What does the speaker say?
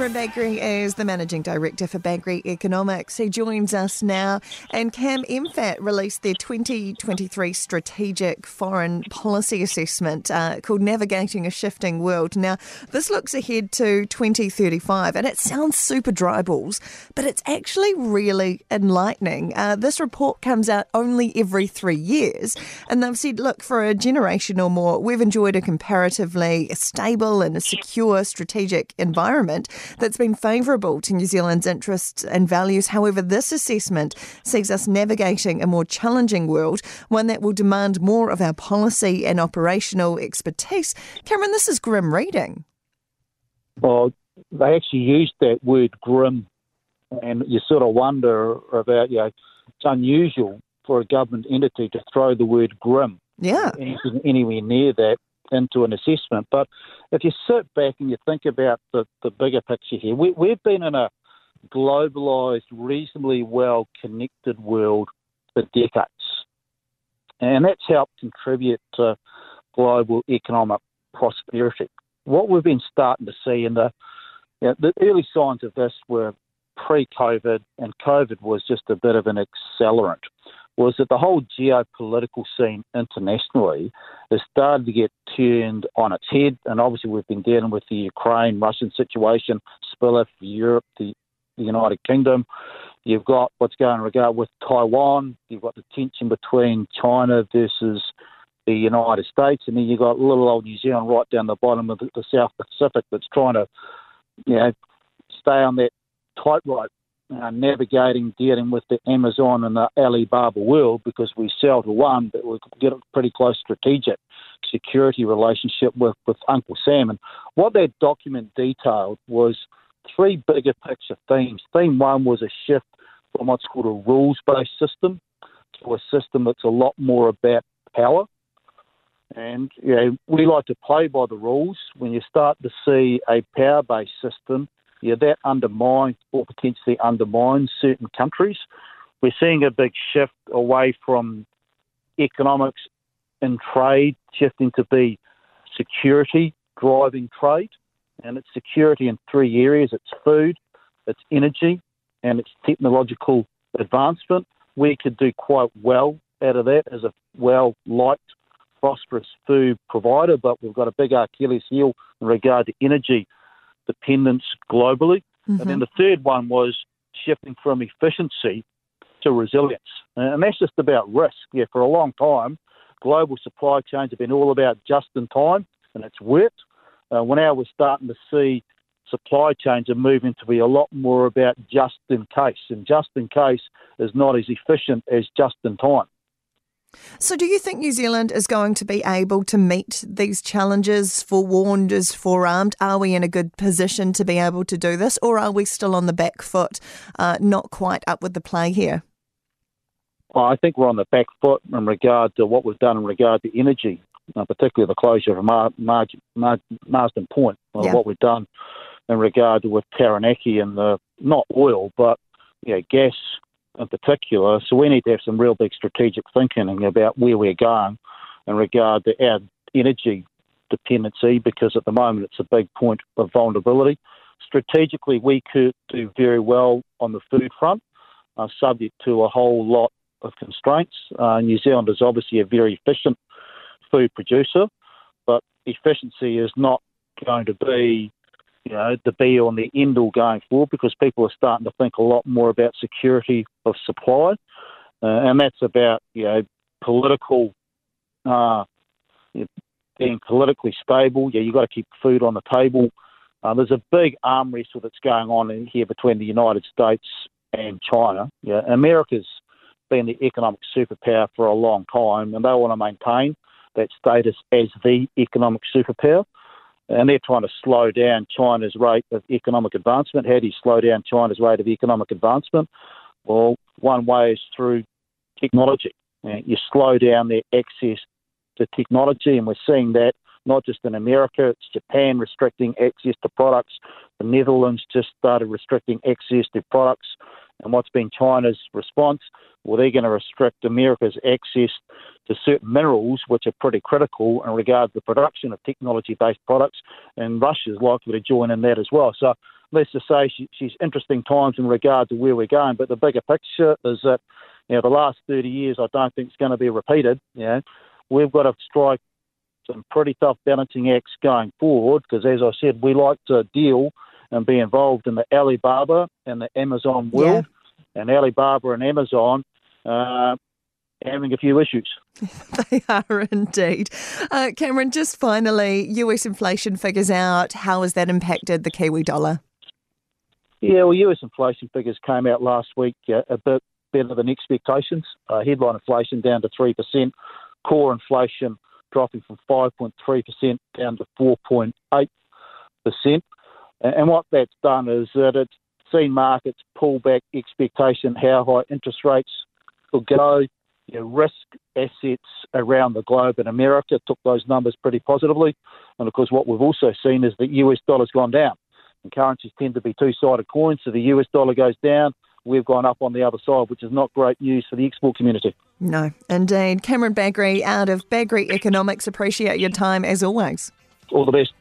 Cameron Bagrie is the Managing Director for Bagrie Economics. He joins us now. And Cam MFAT released their 2023 Strategic Foreign Policy Assessment uh, called Navigating a Shifting World. Now, this looks ahead to 2035, and it sounds super dry balls, but it's actually really enlightening. Uh, this report comes out only every three years, and they've said, look, for a generation or more, we've enjoyed a comparatively stable and a secure strategic environment that's been favourable to New Zealand's interests and values. However, this assessment sees us navigating a more challenging world, one that will demand more of our policy and operational expertise. Cameron, this is grim reading. Well, they actually used that word grim, and you sort of wonder about, you know, it's unusual for a government entity to throw the word grim yeah. anywhere near that into an assessment. But if you sit back and you think about the, the bigger picture here, we, we've been in a globalised, reasonably well connected world for decades. And that's helped contribute to global economic prosperity. What we've been starting to see in the, you know, the early signs of this were pre COVID, and COVID was just a bit of an accelerant was that the whole geopolitical scene internationally has started to get turned on its head. And obviously, we've been dealing with the Ukraine Russian situation, spiller for Europe, the, the United Kingdom. You've got what's going on regard with Taiwan. You've got the tension between China versus the United States, and then you've got little old New Zealand right down the bottom of the, the South Pacific that's trying to, you know, stay on that tightrope uh, navigating dealing with the Amazon and the Alibaba world because we sell to one, but we get a pretty close strategic security relationship with, with Uncle Sam. And what that document detailed was three bigger picture themes. Theme one was a shift from what's called a rules based system to a system that's a lot more about power. And you know, we like to play by the rules. When you start to see a power based system, yeah, that undermines or potentially undermines certain countries. We're seeing a big shift away from economics and trade, shifting to be security driving trade. And it's security in three areas it's food, it's energy, and it's technological advancement. We could do quite well out of that as a well liked, prosperous food provider, but we've got a big Achilles heel in regard to energy dependence globally. Mm-hmm. And then the third one was shifting from efficiency to resilience. And that's just about risk. Yeah, for a long time, global supply chains have been all about just in time, and it's worked. Uh, when now we're starting to see supply chains are moving to be a lot more about just in case, and just in case is not as efficient as just in time. So, do you think New Zealand is going to be able to meet these challenges, forewarned as forearmed? Are we in a good position to be able to do this, or are we still on the back foot, uh, not quite up with the play here? Well, I think we're on the back foot in regard to what we've done in regard to energy, uh, particularly the closure of Mar- Mar- Mar- Marsden Point, uh, yeah. what we've done in regard to with Taranaki and the not oil, but yeah, gas in particular. So we need to have some real big strategic thinking about where we're going in regard to our energy dependency because at the moment it's a big point of vulnerability. Strategically, we could do very well on the food front, uh, subject to a whole lot of constraints. Uh, New Zealand is obviously a very efficient food producer, but efficiency is not going to be you know, the be and the end all going forward because people are starting to think a lot more about security of supply. Uh, and that's about, you know, political, uh, being politically stable. Yeah, you've got to keep food on the table. Uh, there's a big arm wrestle that's going on here between the United States and China. Yeah, America's been the economic superpower for a long time, and they want to maintain that status as the economic superpower and they're trying to slow down China's rate of economic advancement. How do you slow down China's rate of economic advancement? Well, one way is through technology. You slow down their access to technology, and we're seeing that not just in America, it's Japan restricting access to products. The Netherlands just started restricting access to products. And what's been China's response? Well, they're going to restrict America's access to certain minerals, which are pretty critical in regard to the production of technology based products. And Russia is likely to join in that as well. So let's just say she, she's interesting times in regard to where we're going. But the bigger picture is that you know the last 30 years I don't think it's going to be repeated. You know, we've got to strike some pretty tough balancing acts going forward because, as I said, we like to deal and be involved in the Alibaba and the Amazon world. Yeah. And Alibaba and Amazon uh, having a few issues. they are indeed. Uh, Cameron, just finally, US inflation figures out. How has that impacted the Kiwi dollar? Yeah, well, US inflation figures came out last week uh, a bit better than expectations. Uh, headline inflation down to 3%, core inflation dropping from 5.3% down to 4.8%. And what that's done is that it's seen markets pull back expectation how high interest rates will go. You know, risk assets around the globe in America took those numbers pretty positively. And of course, what we've also seen is that US dollar's gone down. And currencies tend to be two sided coins. So the US dollar goes down, we've gone up on the other side, which is not great news for the export community. No, indeed. Cameron Bagrie out of Bagrie Economics, appreciate your time as always. All the best.